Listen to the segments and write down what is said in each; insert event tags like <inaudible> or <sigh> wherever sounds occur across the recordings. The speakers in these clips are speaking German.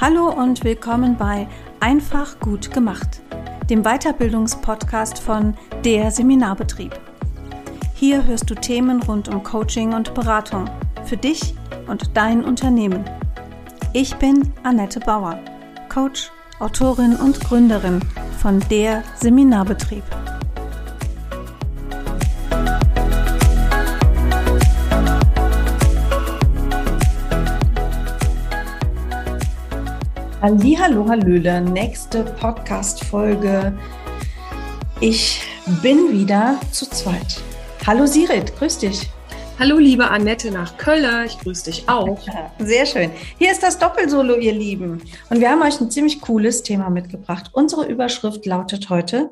Hallo und willkommen bei Einfach gut gemacht, dem Weiterbildungspodcast von Der Seminarbetrieb. Hier hörst du Themen rund um Coaching und Beratung für dich und dein Unternehmen. Ich bin Annette Bauer, Coach, Autorin und Gründerin von Der Seminarbetrieb. Hallo, Hallöle, nächste Podcast-Folge. Ich bin wieder zu zweit. Hallo Sirit, grüß dich. Hallo liebe Annette nach Köln, ich grüße dich auch. Sehr schön. Hier ist das Doppelsolo, ihr Lieben. Und wir haben euch ein ziemlich cooles Thema mitgebracht. Unsere Überschrift lautet heute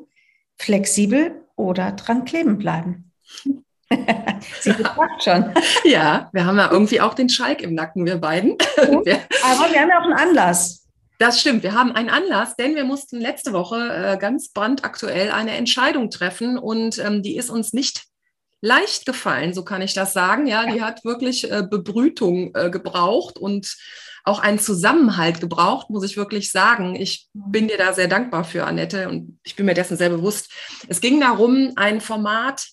flexibel oder dran kleben bleiben. <laughs> Sie gefragt schon. <laughs> Ja, wir haben ja irgendwie auch den Schalk im Nacken, wir beiden. <laughs> Aber wir haben ja auch einen Anlass. Das stimmt. Wir haben einen Anlass, denn wir mussten letzte Woche äh, ganz brandaktuell eine Entscheidung treffen und ähm, die ist uns nicht leicht gefallen, so kann ich das sagen. Ja, die hat wirklich äh, Bebrütung äh, gebraucht und auch einen Zusammenhalt gebraucht, muss ich wirklich sagen. Ich mhm. bin dir da sehr dankbar für, Annette, und ich bin mir dessen sehr bewusst. Es ging darum, ein Format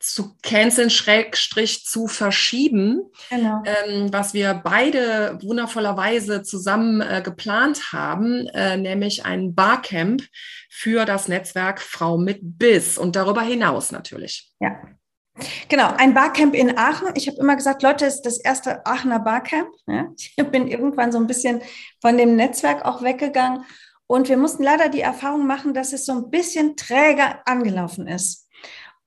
zu canceln, Schrägstrich zu verschieben, genau. ähm, was wir beide wundervollerweise zusammen äh, geplant haben, äh, nämlich ein Barcamp für das Netzwerk Frau mit Biss und darüber hinaus natürlich. Ja. Genau, ein Barcamp in Aachen. Ich habe immer gesagt, Leute, es ist das erste Aachener Barcamp. Ja? Ich bin irgendwann so ein bisschen von dem Netzwerk auch weggegangen. Und wir mussten leider die Erfahrung machen, dass es so ein bisschen träger angelaufen ist.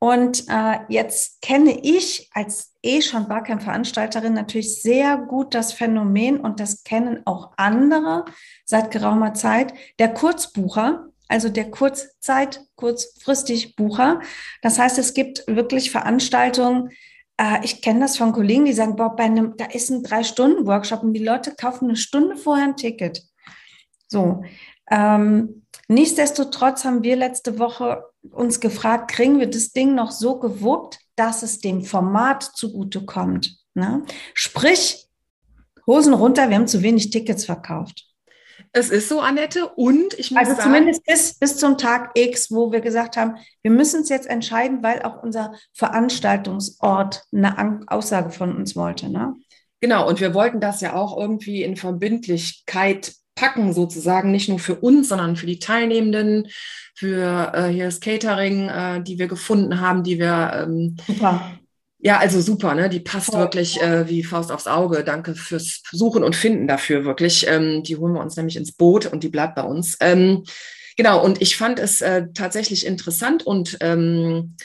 Und äh, jetzt kenne ich als eh schon Barcamp-Veranstalterin natürlich sehr gut das Phänomen und das kennen auch andere seit geraumer Zeit, der Kurzbucher, also der Kurzzeit, kurzfristig Bucher. Das heißt, es gibt wirklich Veranstaltungen, äh, ich kenne das von Kollegen, die sagen, boah, bei einem, da ist ein Drei-Stunden-Workshop und die Leute kaufen eine Stunde vorher ein Ticket. So. Ähm, Nichtsdestotrotz haben wir letzte Woche uns gefragt, kriegen wir das Ding noch so gewuppt, dass es dem Format zugutekommt. Ne? Sprich, Hosen runter, wir haben zu wenig Tickets verkauft. Es ist so, Annette, und ich muss also sagen, zumindest bis, bis zum Tag X, wo wir gesagt haben, wir müssen es jetzt entscheiden, weil auch unser Veranstaltungsort eine Aussage von uns wollte. Ne? Genau, und wir wollten das ja auch irgendwie in Verbindlichkeit packen sozusagen, nicht nur für uns, sondern für die Teilnehmenden, für äh, hier das Catering, äh, die wir gefunden haben, die wir ähm, super. Ja, also super, ne? Die passt Voll. wirklich äh, wie Faust aufs Auge. Danke fürs Suchen und Finden dafür wirklich. Ähm, die holen wir uns nämlich ins Boot und die bleibt bei uns. Ähm, genau, und ich fand es äh, tatsächlich interessant und ähm, äh,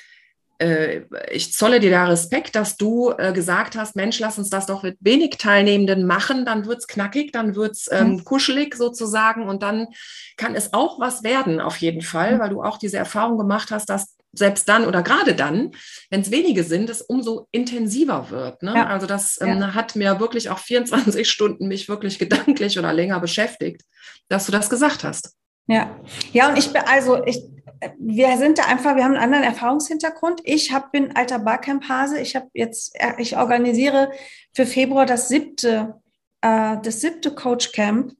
ich zolle dir da Respekt, dass du äh, gesagt hast, Mensch, lass uns das doch mit wenig Teilnehmenden machen, dann wird es knackig, dann wird es ähm, mhm. kuschelig sozusagen und dann kann es auch was werden auf jeden Fall, mhm. weil du auch diese Erfahrung gemacht hast, dass selbst dann oder gerade dann, wenn es wenige sind, es umso intensiver wird. Ne? Ja. Also das ähm, ja. hat mir wirklich auch 24 <laughs> Stunden mich wirklich gedanklich oder länger beschäftigt, dass du das gesagt hast. Ja, ja, und ich bin also ich wir sind da einfach, wir haben einen anderen Erfahrungshintergrund. Ich hab, bin alter Barcamp-Hase. Ich habe jetzt, äh, ich organisiere für Februar das siebte, äh, das siebte Coach Camp.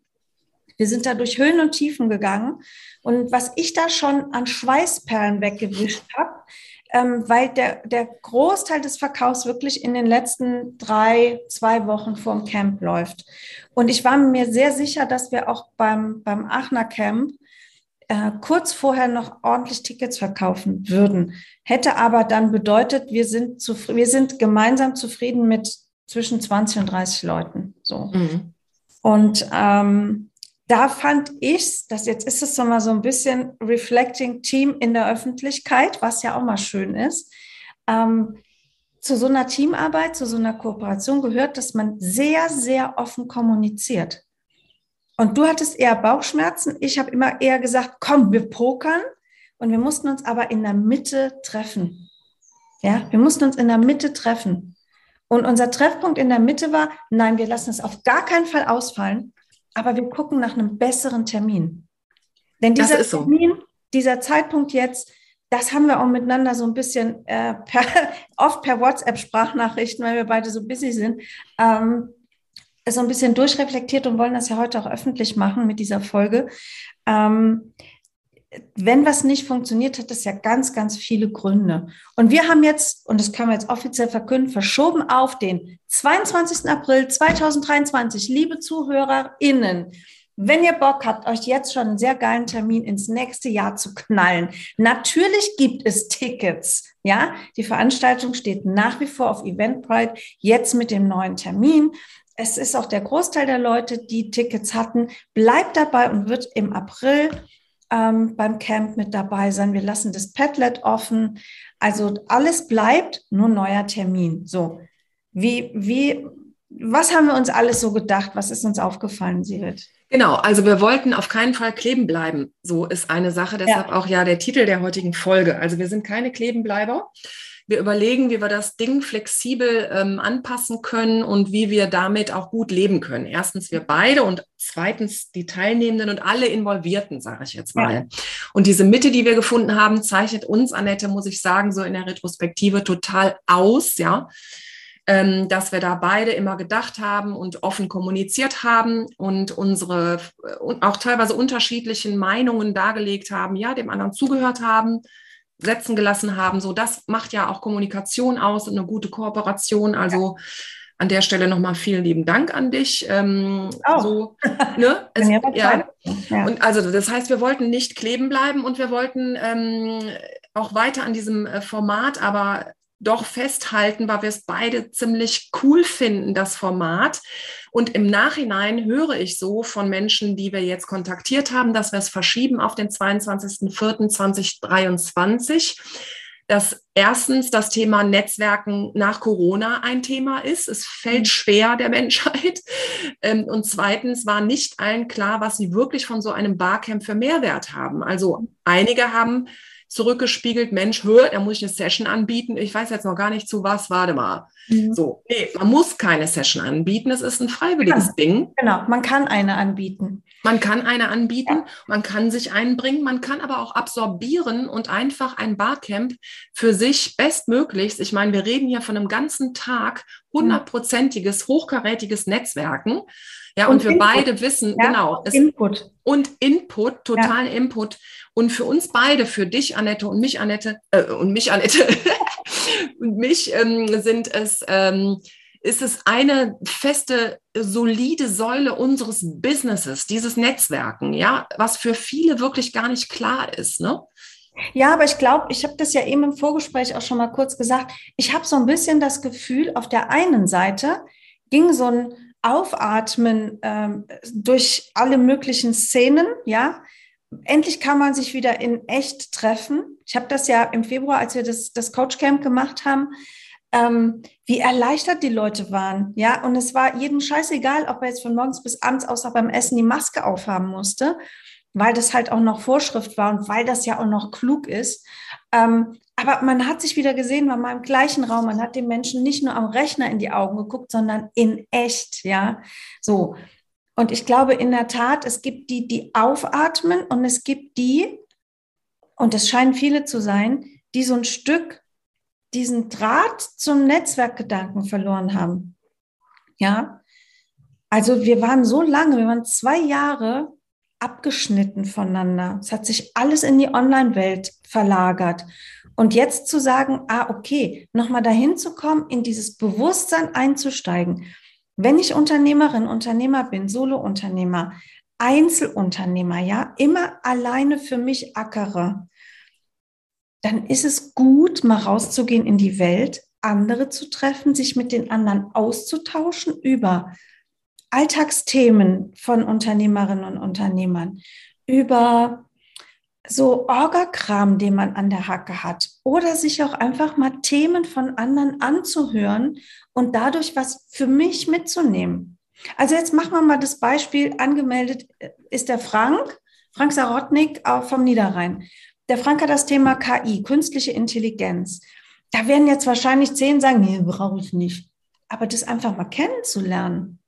Wir sind da durch Höhen und Tiefen gegangen. Und was ich da schon an Schweißperlen weggewischt habe, ähm, weil der, der Großteil des Verkaufs wirklich in den letzten drei, zwei Wochen vorm Camp läuft. Und ich war mir sehr sicher, dass wir auch beim, beim Aachener Camp äh, kurz vorher noch ordentlich Tickets verkaufen würden. Hätte aber dann bedeutet, wir sind, wir sind gemeinsam zufrieden mit zwischen 20 und 30 Leuten. So. Mhm. Und ähm, da fand ich, dass jetzt ist es so mal so ein bisschen Reflecting Team in der Öffentlichkeit, was ja auch mal schön ist. Ähm, zu so einer Teamarbeit, zu so einer Kooperation gehört, dass man sehr, sehr offen kommuniziert. Und du hattest eher Bauchschmerzen. Ich habe immer eher gesagt, komm, wir pokern. Und wir mussten uns aber in der Mitte treffen. Ja, wir mussten uns in der Mitte treffen. Und unser Treffpunkt in der Mitte war, nein, wir lassen es auf gar keinen Fall ausfallen, aber wir gucken nach einem besseren Termin. Denn dieser so. Termin, dieser Zeitpunkt jetzt, das haben wir auch miteinander so ein bisschen äh, per, <laughs> oft per WhatsApp-Sprachnachrichten, weil wir beide so busy sind. Ähm, so ein bisschen durchreflektiert und wollen das ja heute auch öffentlich machen mit dieser Folge. Ähm, wenn was nicht funktioniert, hat das ja ganz, ganz viele Gründe. Und wir haben jetzt, und das können wir jetzt offiziell verkünden, verschoben auf den 22. April 2023. Liebe ZuhörerInnen, wenn ihr Bock habt, euch jetzt schon einen sehr geilen Termin ins nächste Jahr zu knallen, natürlich gibt es Tickets. Ja, die Veranstaltung steht nach wie vor auf Eventbrite, jetzt mit dem neuen Termin. Es ist auch der Großteil der Leute, die Tickets hatten, bleibt dabei und wird im April ähm, beim Camp mit dabei sein. Wir lassen das Padlet offen. Also alles bleibt, nur neuer Termin. So, wie, wie, was haben wir uns alles so gedacht? Was ist uns aufgefallen, Sirit? Genau, also wir wollten auf keinen Fall kleben bleiben. So ist eine Sache, deshalb ja. auch ja der Titel der heutigen Folge. Also wir sind keine Klebenbleiber. Wir überlegen, wie wir das Ding flexibel ähm, anpassen können und wie wir damit auch gut leben können. Erstens wir beide und zweitens die Teilnehmenden und alle Involvierten, sage ich jetzt mal. Ja. Und diese Mitte, die wir gefunden haben, zeichnet uns, Annette, muss ich sagen, so in der Retrospektive total aus, ja ähm, dass wir da beide immer gedacht haben und offen kommuniziert haben und unsere und auch teilweise unterschiedlichen Meinungen dargelegt haben, ja, dem anderen zugehört haben, setzen gelassen haben. So, das macht ja auch Kommunikation aus und eine gute Kooperation. Also ja. an der Stelle nochmal vielen lieben Dank an dich. Ähm, oh. so, <laughs> ne? es, ja. ja. Und also das heißt, wir wollten nicht kleben bleiben und wir wollten ähm, auch weiter an diesem äh, Format, aber doch festhalten, weil wir es beide ziemlich cool finden, das Format. Und im Nachhinein höre ich so von Menschen, die wir jetzt kontaktiert haben, dass wir es verschieben auf den 22.04.2023 dass erstens das Thema Netzwerken nach Corona ein Thema ist. Es fällt mhm. schwer der Menschheit. Ähm, und zweitens war nicht allen klar, was sie wirklich von so einem Barcamp für Mehrwert haben. Also einige haben zurückgespiegelt, Mensch, hör, da muss ich eine Session anbieten. Ich weiß jetzt noch gar nicht zu was, warte mal. Mhm. So, nee, man muss keine Session anbieten. Es ist ein freiwilliges ja, Ding. Genau, man kann eine anbieten. Man kann eine anbieten, ja. man kann sich einbringen, man kann aber auch absorbieren und einfach ein Barcamp für sich bestmöglichst. Ich meine, wir reden hier von einem ganzen Tag hundertprozentiges, hochkarätiges Netzwerken. Ja, und, und wir Input. beide wissen, ja, genau. Es, Input. Und Input, total ja. Input. Und für uns beide, für dich, Annette, und mich, Annette, äh, und mich, Annette, <laughs> und mich ähm, sind es, ähm, ist es eine feste, solide Säule unseres Businesses, dieses Netzwerken, ja, was für viele wirklich gar nicht klar ist, ne? Ja, aber ich glaube, ich habe das ja eben im Vorgespräch auch schon mal kurz gesagt. Ich habe so ein bisschen das Gefühl, auf der einen Seite ging so ein Aufatmen ähm, durch alle möglichen Szenen, ja. Endlich kann man sich wieder in echt treffen. Ich habe das ja im Februar, als wir das, das Coach Camp gemacht haben, ähm, wie erleichtert die Leute waren, ja. Und es war jedem scheißegal, ob er jetzt von morgens bis abends außer beim Essen die Maske aufhaben musste, weil das halt auch noch Vorschrift war und weil das ja auch noch klug ist. Ähm, aber man hat sich wieder gesehen, man war im gleichen Raum, man hat den Menschen nicht nur am Rechner in die Augen geguckt, sondern in echt, ja. So. Und ich glaube in der Tat, es gibt die, die aufatmen und es gibt die, und es scheinen viele zu sein, die so ein Stück diesen Draht zum Netzwerkgedanken verloren haben. Ja. Also wir waren so lange, wir waren zwei Jahre abgeschnitten voneinander. Es hat sich alles in die Online-Welt verlagert. Und jetzt zu sagen, ah, okay, nochmal dahin zu kommen, in dieses Bewusstsein einzusteigen. Wenn ich Unternehmerin, Unternehmer bin, Solo-Unternehmer, Einzelunternehmer, ja, immer alleine für mich ackere, dann ist es gut, mal rauszugehen in die Welt, andere zu treffen, sich mit den anderen auszutauschen über Alltagsthemen von Unternehmerinnen und Unternehmern, über so Orgakram, den man an der Hacke hat, oder sich auch einfach mal Themen von anderen anzuhören und dadurch was für mich mitzunehmen. Also jetzt machen wir mal das Beispiel, angemeldet ist der Frank, Frank Sarotnik vom Niederrhein. Der Frank hat das Thema KI, künstliche Intelligenz. Da werden jetzt wahrscheinlich zehn sagen, nee, brauche ich nicht. Aber das einfach mal kennenzulernen,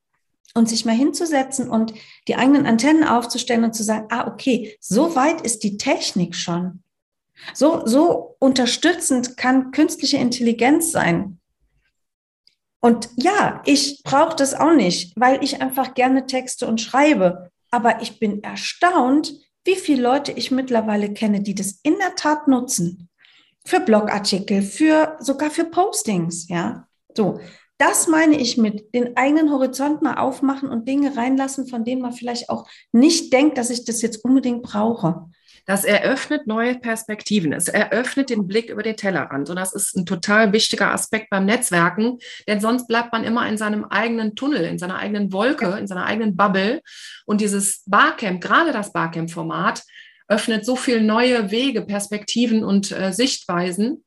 und sich mal hinzusetzen und die eigenen Antennen aufzustellen und zu sagen, ah, okay, so weit ist die Technik schon. So, so unterstützend kann künstliche Intelligenz sein. Und ja, ich brauche das auch nicht, weil ich einfach gerne Texte und schreibe. Aber ich bin erstaunt, wie viele Leute ich mittlerweile kenne, die das in der Tat nutzen. Für Blogartikel, für sogar für Postings, ja. So, das meine ich mit den eigenen Horizont mal aufmachen und Dinge reinlassen, von denen man vielleicht auch nicht denkt, dass ich das jetzt unbedingt brauche. Das eröffnet neue Perspektiven. Es eröffnet den Blick über den Tellerrand. Und das ist ein total wichtiger Aspekt beim Netzwerken, denn sonst bleibt man immer in seinem eigenen Tunnel, in seiner eigenen Wolke, in seiner eigenen Bubble. Und dieses Barcamp, gerade das Barcamp-Format, öffnet so viele neue Wege, Perspektiven und äh, Sichtweisen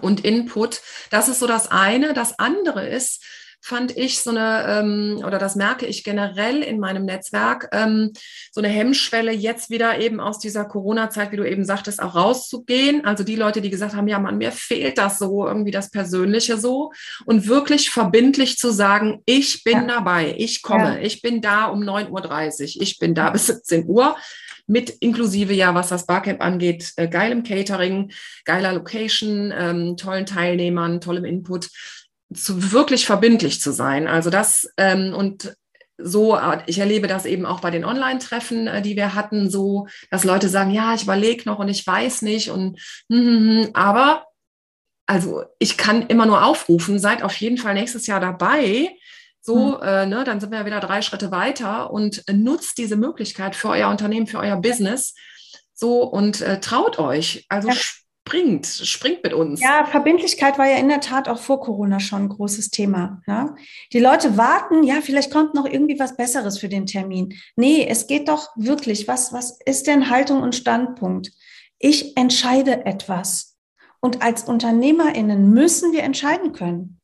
und Input. Das ist so das eine. Das andere ist, fand ich so eine, ähm, oder das merke ich generell in meinem Netzwerk, ähm, so eine Hemmschwelle, jetzt wieder eben aus dieser Corona-Zeit, wie du eben sagtest, auch rauszugehen. Also die Leute, die gesagt haben, ja, man, mir fehlt das so, irgendwie das Persönliche so. Und wirklich verbindlich zu sagen, ich bin ja. dabei, ich komme, ja. ich bin da um 9.30 Uhr, ich bin da bis 17 Uhr mit inklusive ja, was das Barcamp angeht, äh, geilem Catering, geiler Location, ähm, tollen Teilnehmern, tollem Input, zu wirklich verbindlich zu sein. Also das ähm, und so, äh, ich erlebe das eben auch bei den Online-Treffen, äh, die wir hatten, so, dass Leute sagen, ja, ich überlege noch und ich weiß nicht und hm, hm, hm, aber also ich kann immer nur aufrufen, seid auf jeden Fall nächstes Jahr dabei. So, mhm. äh, ne, dann sind wir ja wieder drei Schritte weiter und äh, nutzt diese Möglichkeit für euer Unternehmen, für euer Business. So und äh, traut euch. Also ja. springt, springt mit uns. Ja, Verbindlichkeit war ja in der Tat auch vor Corona schon ein großes Thema. Ja? Die Leute warten, ja, vielleicht kommt noch irgendwie was Besseres für den Termin. Nee, es geht doch wirklich, was, was ist denn Haltung und Standpunkt? Ich entscheide etwas. Und als UnternehmerInnen müssen wir entscheiden können.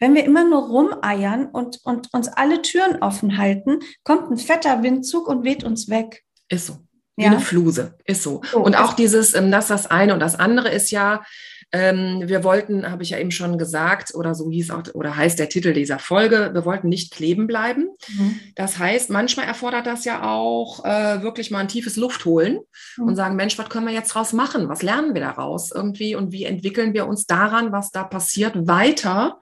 Wenn wir immer nur rumeiern und, und uns alle Türen offen halten, kommt ein fetter Windzug und weht uns weg. Ist so. Wie ja. eine Fluse. Ist so. so und auch dieses, ähm, das das eine und das andere ist ja, ähm, wir wollten, habe ich ja eben schon gesagt, oder so hieß auch, oder heißt der Titel dieser Folge, wir wollten nicht kleben bleiben. Mhm. Das heißt, manchmal erfordert das ja auch äh, wirklich mal ein tiefes Luft holen mhm. und sagen, Mensch, was können wir jetzt draus machen? Was lernen wir daraus irgendwie und wie entwickeln wir uns daran, was da passiert, weiter?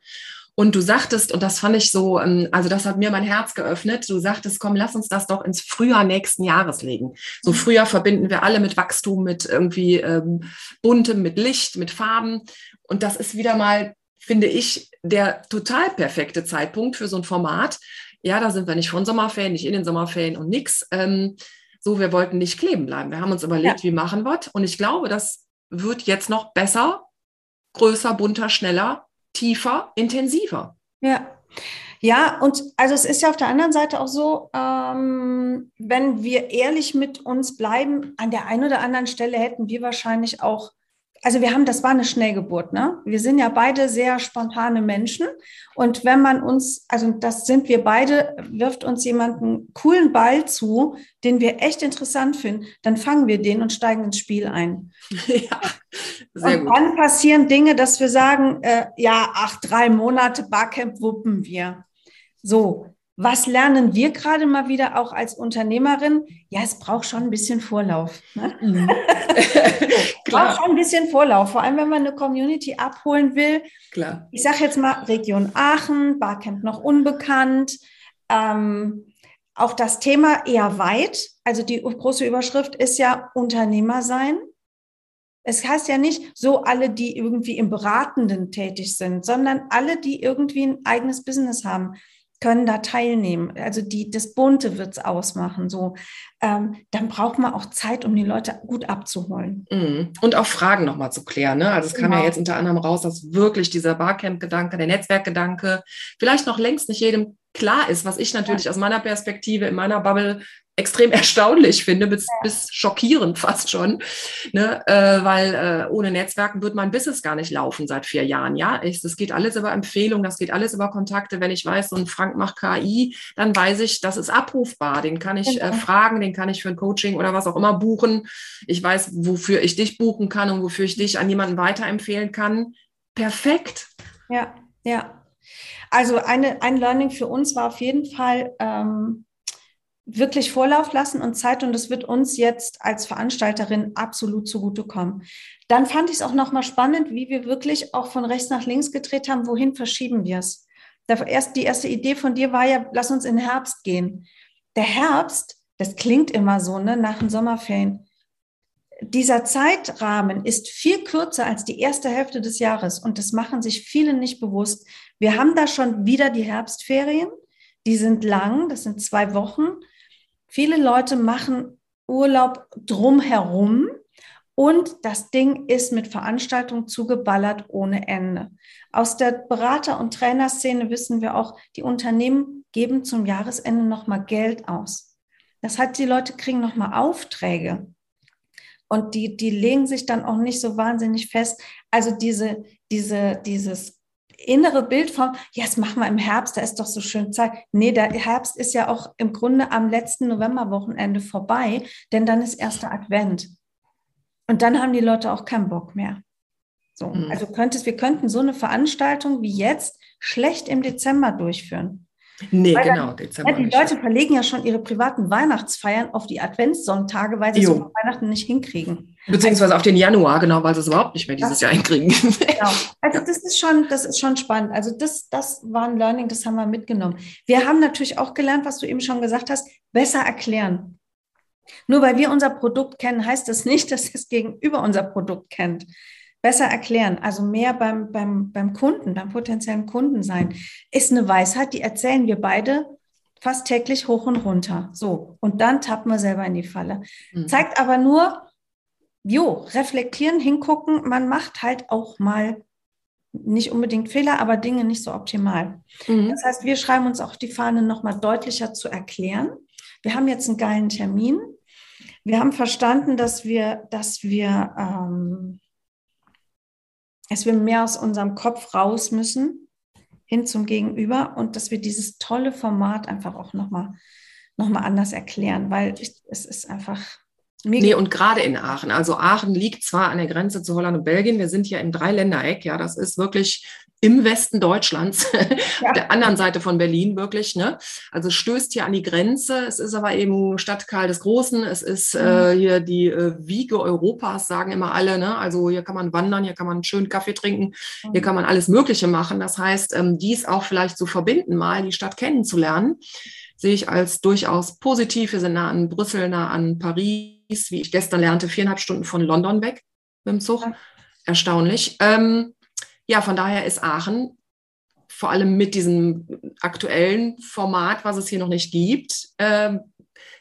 Und du sagtest, und das fand ich so, ähm, also das hat mir mein Herz geöffnet, du sagtest, komm, lass uns das doch ins Frühjahr nächsten Jahres legen. So mhm. Frühjahr verbinden wir alle mit Wachstum, mit irgendwie ähm, buntem, mit Licht, mit Farben. Und das ist wieder mal, finde ich, der total perfekte Zeitpunkt für so ein Format. Ja, da sind wir nicht von Sommerferien, nicht in den Sommerferien und nix. Ähm, so, wir wollten nicht kleben bleiben. Wir haben uns überlegt, ja. wie machen wir Und ich glaube, das wird jetzt noch besser, größer, bunter, schneller tiefer, intensiver. Ja. Ja, und also es ist ja auf der anderen Seite auch so, ähm, wenn wir ehrlich mit uns bleiben, an der einen oder anderen Stelle hätten wir wahrscheinlich auch also wir haben, das war eine Schnellgeburt, ne? Wir sind ja beide sehr spontane Menschen. Und wenn man uns, also das sind wir beide, wirft uns jemand einen coolen Ball zu, den wir echt interessant finden, dann fangen wir den und steigen ins Spiel ein. <laughs> Ja, sehr und gut. dann passieren Dinge, dass wir sagen, äh, ja, ach, drei Monate Barcamp wuppen wir. So, was lernen wir gerade mal wieder auch als Unternehmerin? Ja, es braucht schon ein bisschen Vorlauf. Ne? Mhm. <laughs> <laughs> braucht schon ein bisschen Vorlauf, vor allem wenn man eine Community abholen will. Klar. Ich sage jetzt mal Region Aachen, Barcamp noch unbekannt. Ähm, auch das Thema eher weit. Also die große Überschrift ist ja Unternehmer sein. Es heißt ja nicht so alle, die irgendwie im Beratenden tätig sind, sondern alle, die irgendwie ein eigenes Business haben können da teilnehmen. Also die, das Bunte wird es ausmachen. So, ähm, dann braucht man auch Zeit, um die Leute gut abzuholen. Mhm. Und auch Fragen nochmal zu klären. Ne? Also es kam ja genau. jetzt unter anderem raus, dass wirklich dieser Barcamp-Gedanke, der Netzwerkgedanke, vielleicht noch längst nicht jedem klar ist, was ich natürlich ja. aus meiner Perspektive in meiner Bubble extrem erstaunlich finde, bis, bis schockierend fast schon, ne? äh, weil äh, ohne Netzwerken wird mein Business gar nicht laufen seit vier Jahren. Ja, es das geht alles über Empfehlungen, das geht alles über Kontakte. Wenn ich weiß, so ein Frank macht KI, dann weiß ich, das ist abrufbar. Den kann ich äh, genau. fragen, den kann ich für ein Coaching oder was auch immer buchen. Ich weiß, wofür ich dich buchen kann und wofür ich dich an jemanden weiterempfehlen kann. Perfekt. Ja, ja. Also eine, ein Learning für uns war auf jeden Fall, ähm, wirklich Vorlauf lassen und Zeit und das wird uns jetzt als Veranstalterin absolut zugutekommen. Dann fand ich es auch nochmal spannend, wie wir wirklich auch von rechts nach links gedreht haben, wohin verschieben wir es. die erste Idee von dir war ja, lass uns in den Herbst gehen. Der Herbst, das klingt immer so, ne, nach den Sommerferien. Dieser Zeitrahmen ist viel kürzer als die erste Hälfte des Jahres und das machen sich viele nicht bewusst. Wir haben da schon wieder die Herbstferien, die sind lang, das sind zwei Wochen. Viele Leute machen Urlaub drumherum und das Ding ist mit Veranstaltungen zugeballert ohne Ende. Aus der Berater- und Trainerszene wissen wir auch, die Unternehmen geben zum Jahresende nochmal Geld aus. Das heißt, die Leute kriegen nochmal Aufträge. Und die, die legen sich dann auch nicht so wahnsinnig fest. Also diese, diese, dieses innere Bild von, ja, das machen wir im Herbst, da ist doch so schön Zeit. Nee, der Herbst ist ja auch im Grunde am letzten Novemberwochenende vorbei, denn dann ist erster Advent. Und dann haben die Leute auch keinen Bock mehr. So, mhm. also könntest, wir könnten so eine Veranstaltung wie jetzt schlecht im Dezember durchführen. Nee, weil genau, dann, Dezember. Ja, die Leute verlegen ja schon ihre privaten Weihnachtsfeiern auf die Adventssonntage, weil sie jo. so Weihnachten nicht hinkriegen. Beziehungsweise auf den Januar, genau, weil sie es überhaupt nicht mehr dieses Jahr hinkriegen. Genau. <laughs> Also das ist schon, das ist schon spannend. Also das, das war ein Learning, das haben wir mitgenommen. Wir haben natürlich auch gelernt, was du eben schon gesagt hast, besser erklären. Nur weil wir unser Produkt kennen, heißt das nicht, <laughs> dass das Gegenüber unser Produkt kennt. Besser erklären, also mehr beim, beim, beim Kunden, beim potenziellen Kunden sein, ist eine Weisheit, die erzählen wir beide fast täglich hoch und runter. So, und dann tappen wir selber in die Falle. Mhm. Zeigt aber nur, jo, reflektieren, hingucken, man macht halt auch mal nicht unbedingt Fehler, aber Dinge nicht so optimal. Mhm. Das heißt, wir schreiben uns auch die Fahne nochmal deutlicher zu erklären. Wir haben jetzt einen geilen Termin wir haben verstanden, dass wir, dass wir, ähm, dass wir mehr aus unserem Kopf raus müssen, hin zum Gegenüber und dass wir dieses tolle Format einfach auch nochmal noch mal anders erklären, weil ich, es ist einfach Mega. Nee, und gerade in Aachen. Also Aachen liegt zwar an der Grenze zu Holland und Belgien, wir sind hier im Dreiländereck, ja, das ist wirklich im Westen Deutschlands, <laughs> ja. der anderen Seite von Berlin wirklich. Ne? Also stößt hier an die Grenze. Es ist aber eben Stadt Karl des Großen. Es ist mhm. äh, hier die äh, Wiege Europas, sagen immer alle. Ne? Also hier kann man wandern, hier kann man schön Kaffee trinken, mhm. hier kann man alles Mögliche machen. Das heißt, ähm, dies auch vielleicht zu verbinden, mal die Stadt kennenzulernen, sehe ich als durchaus positiv. Wir sind nah an Brüssel, nah an Paris wie ich gestern lernte, viereinhalb Stunden von London weg mit dem Zug. Erstaunlich. Ähm, ja, von daher ist Aachen vor allem mit diesem aktuellen Format, was es hier noch nicht gibt, ähm,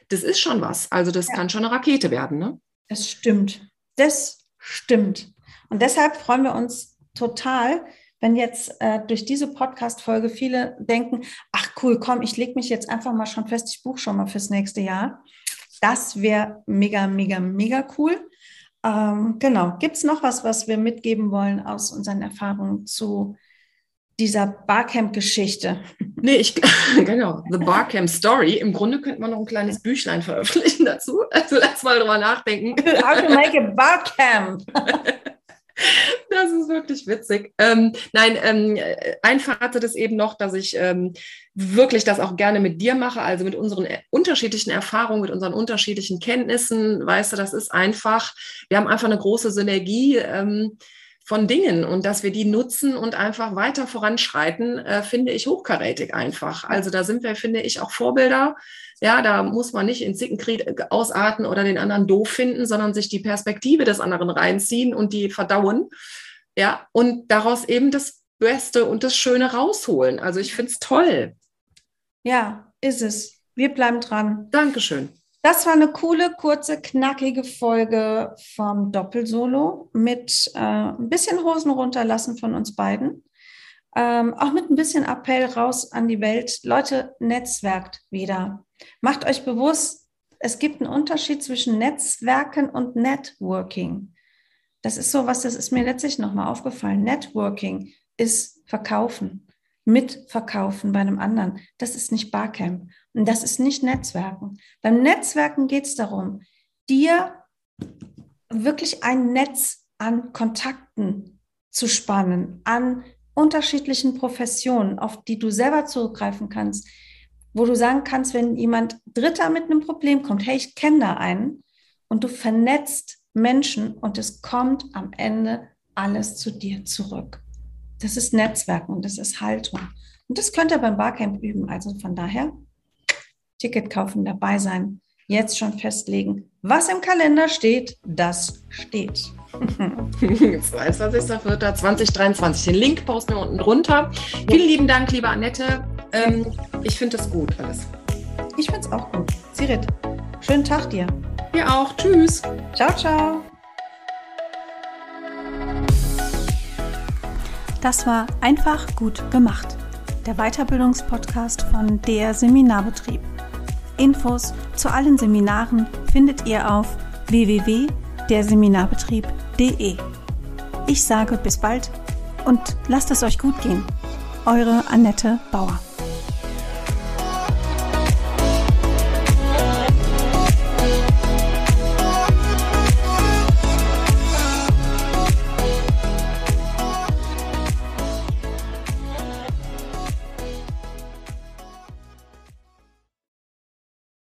das ist schon was. Also das ja. kann schon eine Rakete werden. Ne? Das stimmt. Das stimmt. Und deshalb freuen wir uns total, wenn jetzt äh, durch diese Podcast-Folge viele denken, ach cool, komm, ich lege mich jetzt einfach mal schon fest, ich buche schon mal fürs nächste Jahr. Das wäre mega, mega, mega cool. Ähm, genau. Gibt es noch was, was wir mitgeben wollen aus unseren Erfahrungen zu dieser Barcamp-Geschichte? <laughs> Nee, ich, <laughs> genau, The Barcamp Story. Im Grunde könnte man noch ein kleines Büchlein veröffentlichen dazu. Also lass mal drüber nachdenken. How to make a Barcamp. <laughs> Ist wirklich witzig. Ähm, nein, ähm, einfach hatte das eben noch, dass ich ähm, wirklich das auch gerne mit dir mache, also mit unseren äh, unterschiedlichen Erfahrungen, mit unseren unterschiedlichen Kenntnissen. Weißt du, das ist einfach, wir haben einfach eine große Synergie ähm, von Dingen und dass wir die nutzen und einfach weiter voranschreiten, äh, finde ich hochkarätig einfach. Also da sind wir, finde ich, auch Vorbilder. Ja, da muss man nicht in Zickenkrieg ausarten oder den anderen doof finden, sondern sich die Perspektive des anderen reinziehen und die verdauen. Ja, und daraus eben das Beste und das Schöne rausholen. Also ich finde es toll. Ja, ist es. Wir bleiben dran. Dankeschön. Das war eine coole, kurze, knackige Folge vom Doppelsolo mit äh, ein bisschen Hosen runterlassen von uns beiden. Ähm, auch mit ein bisschen Appell raus an die Welt. Leute, netzwerkt wieder. Macht euch bewusst, es gibt einen Unterschied zwischen Netzwerken und Networking. Das ist so was, das ist mir letztlich nochmal aufgefallen. Networking ist Verkaufen, Mitverkaufen bei einem anderen. Das ist nicht Barcamp. Und das ist nicht Netzwerken. Beim Netzwerken geht es darum, dir wirklich ein Netz an Kontakten zu spannen, an unterschiedlichen Professionen, auf die du selber zurückgreifen kannst, wo du sagen kannst, wenn jemand Dritter mit einem Problem kommt, hey, ich kenne da einen, und du vernetzt Menschen und es kommt am Ende alles zu dir zurück. Das ist Netzwerken, das ist Haltung. Und das könnt ihr beim Barcamp üben. Also von daher Ticket kaufen, dabei sein, jetzt schon festlegen. Was im Kalender steht, das steht. 22.04.2023. Den Link posten wir unten drunter. Vielen lieben Dank, liebe Annette. Ähm, ich finde das gut alles. Ich finde es auch gut. Sirit, schönen Tag dir. Dir auch. Tschüss. Ciao, ciao. Das war einfach gut gemacht. Der Weiterbildungspodcast von der Seminarbetrieb. Infos zu allen Seminaren findet ihr auf www.derseminarbetrieb.de. Ich sage bis bald und lasst es euch gut gehen. Eure Annette Bauer.